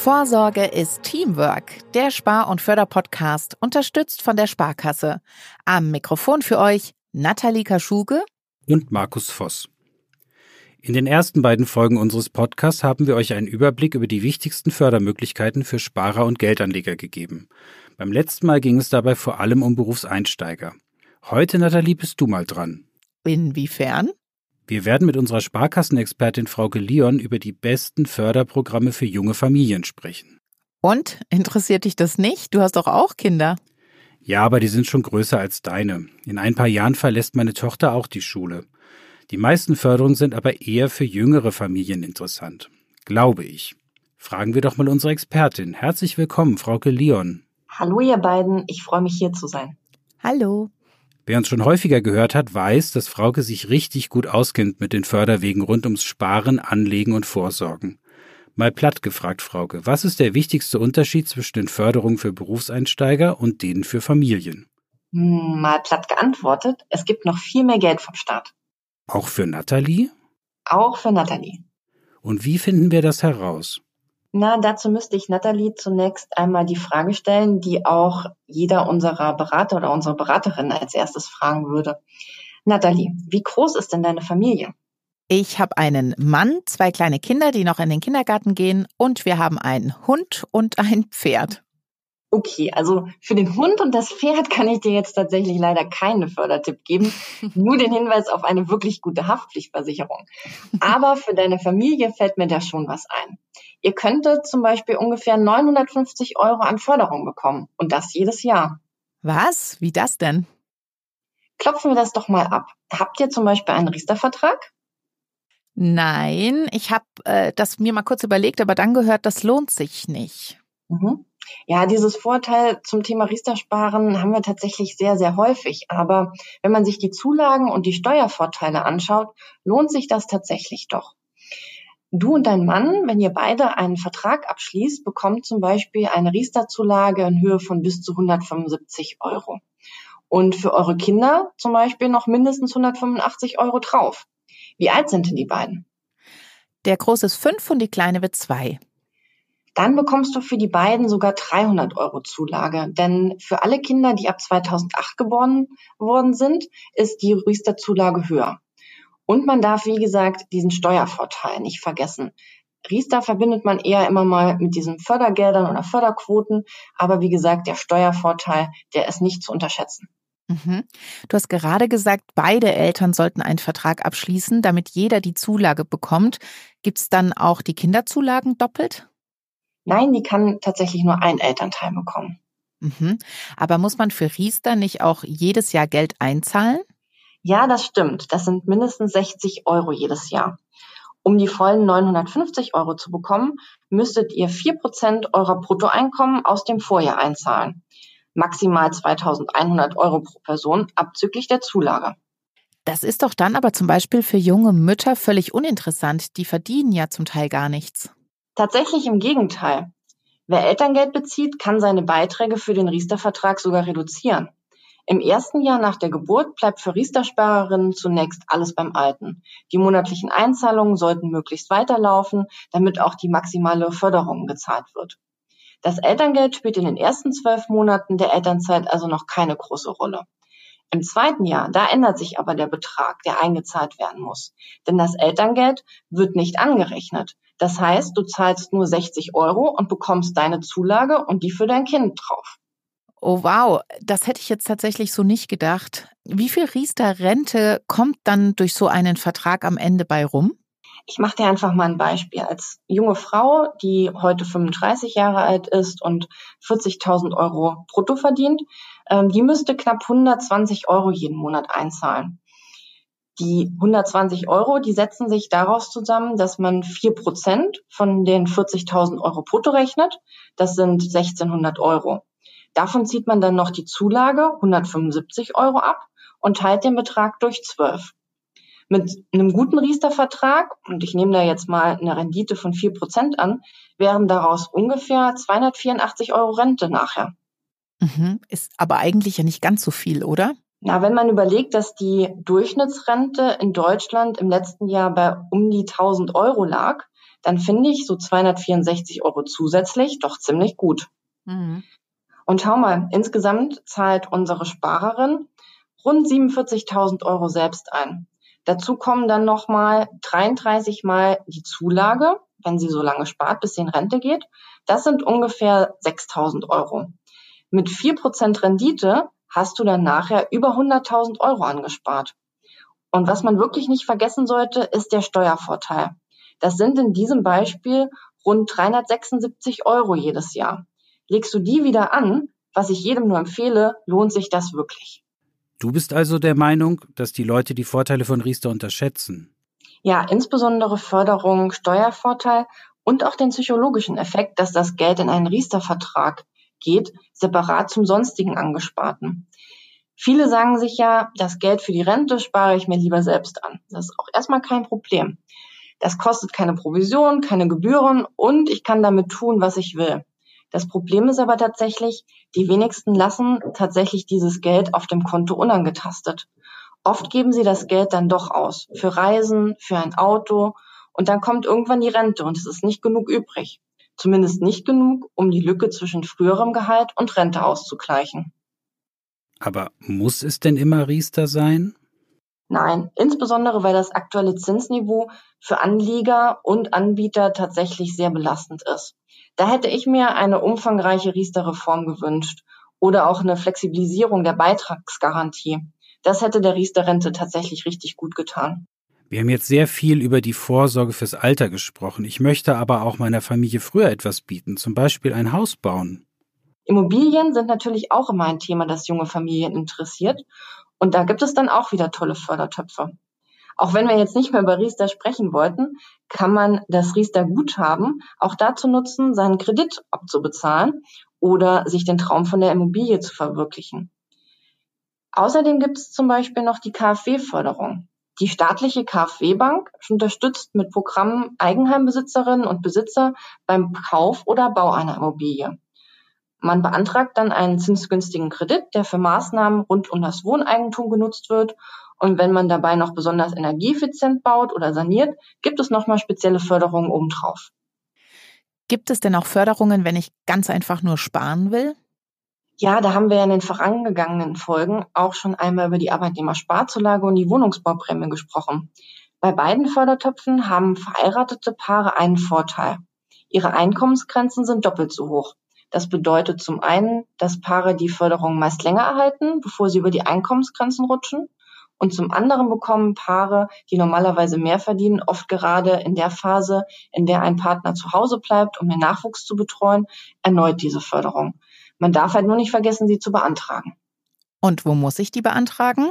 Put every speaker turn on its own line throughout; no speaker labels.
Vorsorge ist Teamwork, der Spar- und Förderpodcast, unterstützt von der Sparkasse. Am Mikrofon für euch Nathalie Kaschuge
und Markus Voss. In den ersten beiden Folgen unseres Podcasts haben wir euch einen Überblick über die wichtigsten Fördermöglichkeiten für Sparer und Geldanleger gegeben. Beim letzten Mal ging es dabei vor allem um Berufseinsteiger. Heute, Nathalie, bist du mal dran.
Inwiefern?
Wir werden mit unserer Sparkassenexpertin Frauke Leon über die besten Förderprogramme für junge Familien sprechen.
Und interessiert dich das nicht? Du hast doch auch Kinder.
Ja, aber die sind schon größer als deine. In ein paar Jahren verlässt meine Tochter auch die Schule. Die meisten Förderungen sind aber eher für jüngere Familien interessant. Glaube ich. Fragen wir doch mal unsere Expertin. Herzlich willkommen, Frauke Leon.
Hallo ihr beiden, ich freue mich hier zu sein.
Hallo.
Wer uns schon häufiger gehört hat, weiß, dass Frauke sich richtig gut auskennt mit den Förderwegen rund ums Sparen, Anlegen und Vorsorgen. Mal platt gefragt, Frauke, was ist der wichtigste Unterschied zwischen den Förderungen für Berufseinsteiger und denen für Familien?
Hm, mal platt geantwortet, es gibt noch viel mehr Geld vom Staat.
Auch für Nathalie?
Auch für Nathalie.
Und wie finden wir das heraus?
Na, dazu müsste ich Nathalie zunächst einmal die Frage stellen, die auch jeder unserer Berater oder unsere Beraterin als erstes fragen würde. Nathalie, wie groß ist denn deine Familie?
Ich habe einen Mann, zwei kleine Kinder, die noch in den Kindergarten gehen und wir haben einen Hund und ein Pferd.
Okay, also für den Hund und das Pferd kann ich dir jetzt tatsächlich leider keinen Fördertipp geben, nur den Hinweis auf eine wirklich gute Haftpflichtversicherung. Aber für deine Familie fällt mir da schon was ein. Ihr könntet zum Beispiel ungefähr 950 Euro an Förderung bekommen und das jedes Jahr.
Was? Wie das denn?
Klopfen wir das doch mal ab. Habt ihr zum Beispiel einen Riester-Vertrag?
Nein, ich habe äh, das mir mal kurz überlegt, aber dann gehört, das lohnt sich nicht.
Mhm. Ja, dieses Vorteil zum Thema Riester-Sparen haben wir tatsächlich sehr, sehr häufig. Aber wenn man sich die Zulagen und die Steuervorteile anschaut, lohnt sich das tatsächlich doch. Du und dein Mann, wenn ihr beide einen Vertrag abschließt, bekommt zum Beispiel eine Riester-Zulage in Höhe von bis zu 175 Euro. Und für eure Kinder zum Beispiel noch mindestens 185 Euro drauf. Wie alt sind denn die beiden?
Der Große ist fünf und die Kleine wird zwei
dann bekommst du für die beiden sogar 300 Euro Zulage. Denn für alle Kinder, die ab 2008 geboren worden sind, ist die Riester-Zulage höher. Und man darf, wie gesagt, diesen Steuervorteil nicht vergessen. Riester verbindet man eher immer mal mit diesen Fördergeldern oder Förderquoten. Aber wie gesagt, der Steuervorteil, der ist nicht zu unterschätzen.
Mhm. Du hast gerade gesagt, beide Eltern sollten einen Vertrag abschließen, damit jeder die Zulage bekommt. Gibt es dann auch die Kinderzulagen doppelt?
Nein, die kann tatsächlich nur ein Elternteil bekommen.
Mhm. Aber muss man für Riester nicht auch jedes Jahr Geld einzahlen?
Ja, das stimmt. Das sind mindestens 60 Euro jedes Jahr. Um die vollen 950 Euro zu bekommen, müsstet ihr 4% eurer Bruttoeinkommen aus dem Vorjahr einzahlen. Maximal 2100 Euro pro Person abzüglich der Zulage.
Das ist doch dann aber zum Beispiel für junge Mütter völlig uninteressant. Die verdienen ja zum Teil gar nichts.
Tatsächlich im Gegenteil. Wer Elterngeld bezieht, kann seine Beiträge für den Riester-Vertrag sogar reduzieren. Im ersten Jahr nach der Geburt bleibt für Riester-Sparerinnen zunächst alles beim Alten. Die monatlichen Einzahlungen sollten möglichst weiterlaufen, damit auch die maximale Förderung gezahlt wird. Das Elterngeld spielt in den ersten zwölf Monaten der Elternzeit also noch keine große Rolle. Im zweiten Jahr, da ändert sich aber der Betrag, der eingezahlt werden muss. Denn das Elterngeld wird nicht angerechnet. Das heißt, du zahlst nur 60 Euro und bekommst deine Zulage und die für dein Kind drauf.
Oh wow, das hätte ich jetzt tatsächlich so nicht gedacht. Wie viel Riester-Rente kommt dann durch so einen Vertrag am Ende bei rum?
Ich mache dir einfach mal ein Beispiel. Als junge Frau, die heute 35 Jahre alt ist und 40.000 Euro brutto verdient, ähm, die müsste knapp 120 Euro jeden Monat einzahlen. Die 120 Euro, die setzen sich daraus zusammen, dass man vier Prozent von den 40.000 Euro brutto rechnet. Das sind 1600 Euro. Davon zieht man dann noch die Zulage 175 Euro ab und teilt den Betrag durch 12. Mit einem guten Riester-Vertrag, und ich nehme da jetzt mal eine Rendite von vier Prozent an, wären daraus ungefähr 284 Euro Rente nachher.
Mhm, ist aber eigentlich ja nicht ganz so viel, oder?
Na, wenn man überlegt, dass die Durchschnittsrente in Deutschland im letzten Jahr bei um die 1000 Euro lag, dann finde ich so 264 Euro zusätzlich doch ziemlich gut. Mhm. Und schau mal, insgesamt zahlt unsere Sparerin rund 47.000 Euro selbst ein. Dazu kommen dann nochmal 33 Mal die Zulage, wenn sie so lange spart, bis sie in Rente geht. Das sind ungefähr 6.000 Euro. Mit 4% Rendite hast du dann nachher über 100.000 Euro angespart. Und was man wirklich nicht vergessen sollte, ist der Steuervorteil. Das sind in diesem Beispiel rund 376 Euro jedes Jahr. Legst du die wieder an, was ich jedem nur empfehle, lohnt sich das wirklich.
Du bist also der Meinung, dass die Leute die Vorteile von Riester unterschätzen?
Ja, insbesondere Förderung, Steuervorteil und auch den psychologischen Effekt, dass das Geld in einen Riester-Vertrag geht, separat zum sonstigen Angesparten. Viele sagen sich ja, das Geld für die Rente spare ich mir lieber selbst an. Das ist auch erstmal kein Problem. Das kostet keine Provision, keine Gebühren und ich kann damit tun, was ich will. Das Problem ist aber tatsächlich, die wenigsten lassen tatsächlich dieses Geld auf dem Konto unangetastet. Oft geben sie das Geld dann doch aus. Für Reisen, für ein Auto. Und dann kommt irgendwann die Rente und es ist nicht genug übrig. Zumindest nicht genug, um die Lücke zwischen früherem Gehalt und Rente auszugleichen.
Aber muss es denn immer Riester sein?
Nein, insbesondere weil das aktuelle Zinsniveau für Anleger und Anbieter tatsächlich sehr belastend ist. Da hätte ich mir eine umfangreiche Riester-Reform gewünscht oder auch eine Flexibilisierung der Beitragsgarantie. Das hätte der Riester-Rente tatsächlich richtig gut getan.
Wir haben jetzt sehr viel über die Vorsorge fürs Alter gesprochen. Ich möchte aber auch meiner Familie früher etwas bieten, zum Beispiel ein Haus bauen.
Immobilien sind natürlich auch immer ein Thema, das junge Familien interessiert. Und da gibt es dann auch wieder tolle Fördertöpfe. Auch wenn wir jetzt nicht mehr über Riester sprechen wollten, kann man das Riester-Guthaben auch dazu nutzen, seinen Kredit abzubezahlen oder sich den Traum von der Immobilie zu verwirklichen. Außerdem gibt es zum Beispiel noch die KfW-Förderung. Die staatliche KfW-Bank unterstützt mit Programmen Eigenheimbesitzerinnen und Besitzer beim Kauf oder Bau einer Immobilie. Man beantragt dann einen zinsgünstigen Kredit, der für Maßnahmen rund um das Wohneigentum genutzt wird und wenn man dabei noch besonders energieeffizient baut oder saniert, gibt es nochmal spezielle Förderungen obendrauf.
Gibt es denn auch Förderungen, wenn ich ganz einfach nur sparen will?
Ja, da haben wir in den vorangegangenen Folgen auch schon einmal über die Arbeitnehmersparzulage und die Wohnungsbauprämie gesprochen. Bei beiden Fördertöpfen haben verheiratete Paare einen Vorteil. Ihre Einkommensgrenzen sind doppelt so hoch. Das bedeutet zum einen, dass Paare die Förderung meist länger erhalten, bevor sie über die Einkommensgrenzen rutschen. Und zum anderen bekommen Paare, die normalerweise mehr verdienen, oft gerade in der Phase, in der ein Partner zu Hause bleibt, um den Nachwuchs zu betreuen, erneut diese Förderung. Man darf halt nur nicht vergessen, sie zu beantragen.
Und wo muss ich die beantragen?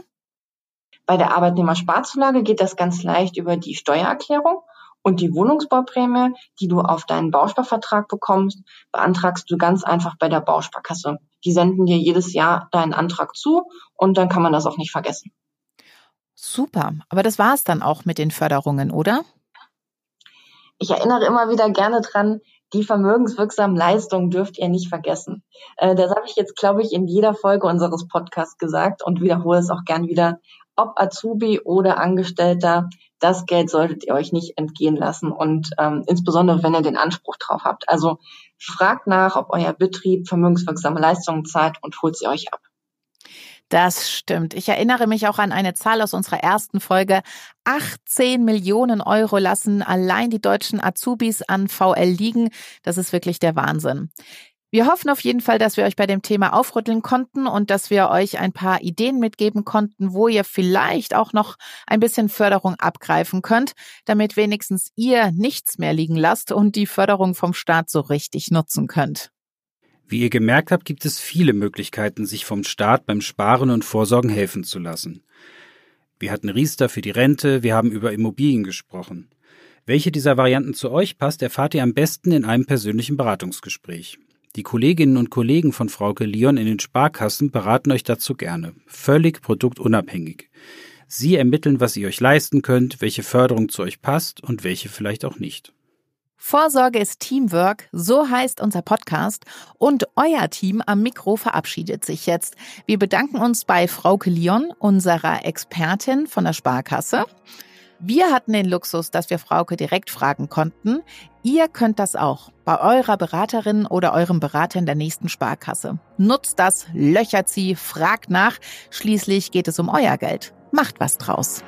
Bei der Arbeitnehmersparzulage geht das ganz leicht über die Steuererklärung und die Wohnungsbauprämie, die du auf deinen Bausparvertrag bekommst, beantragst du ganz einfach bei der Bausparkasse. Die senden dir jedes Jahr deinen Antrag zu und dann kann man das auch nicht vergessen.
Super, aber das war es dann auch mit den Förderungen, oder?
Ich erinnere immer wieder gerne dran, die vermögenswirksamen Leistungen dürft ihr nicht vergessen. Äh, das habe ich jetzt, glaube ich, in jeder Folge unseres Podcasts gesagt und wiederhole es auch gern wieder. Ob Azubi oder Angestellter, das Geld solltet ihr euch nicht entgehen lassen und ähm, insbesondere, wenn ihr den Anspruch drauf habt. Also fragt nach, ob euer Betrieb vermögenswirksame Leistungen zahlt und holt sie euch ab.
Das stimmt. Ich erinnere mich auch an eine Zahl aus unserer ersten Folge. 18 Millionen Euro lassen allein die deutschen Azubis an VL liegen. Das ist wirklich der Wahnsinn. Wir hoffen auf jeden Fall, dass wir euch bei dem Thema aufrütteln konnten und dass wir euch ein paar Ideen mitgeben konnten, wo ihr vielleicht auch noch ein bisschen Förderung abgreifen könnt, damit wenigstens ihr nichts mehr liegen lasst und die Förderung vom Staat so richtig nutzen könnt.
Wie ihr gemerkt habt, gibt es viele Möglichkeiten, sich vom Staat beim Sparen und Vorsorgen helfen zu lassen. Wir hatten Riester für die Rente, wir haben über Immobilien gesprochen. Welche dieser Varianten zu euch passt, erfahrt ihr am besten in einem persönlichen Beratungsgespräch. Die Kolleginnen und Kollegen von Frauke Leon in den Sparkassen beraten euch dazu gerne, völlig produktunabhängig. Sie ermitteln, was ihr euch leisten könnt, welche Förderung zu euch passt und welche vielleicht auch nicht.
Vorsorge ist Teamwork, so heißt unser Podcast. Und euer Team am Mikro verabschiedet sich jetzt. Wir bedanken uns bei Frauke Leon, unserer Expertin von der Sparkasse. Wir hatten den Luxus, dass wir Frauke direkt fragen konnten. Ihr könnt das auch bei eurer Beraterin oder eurem Berater in der nächsten Sparkasse. Nutzt das, löchert sie, fragt nach. Schließlich geht es um euer Geld. Macht was draus.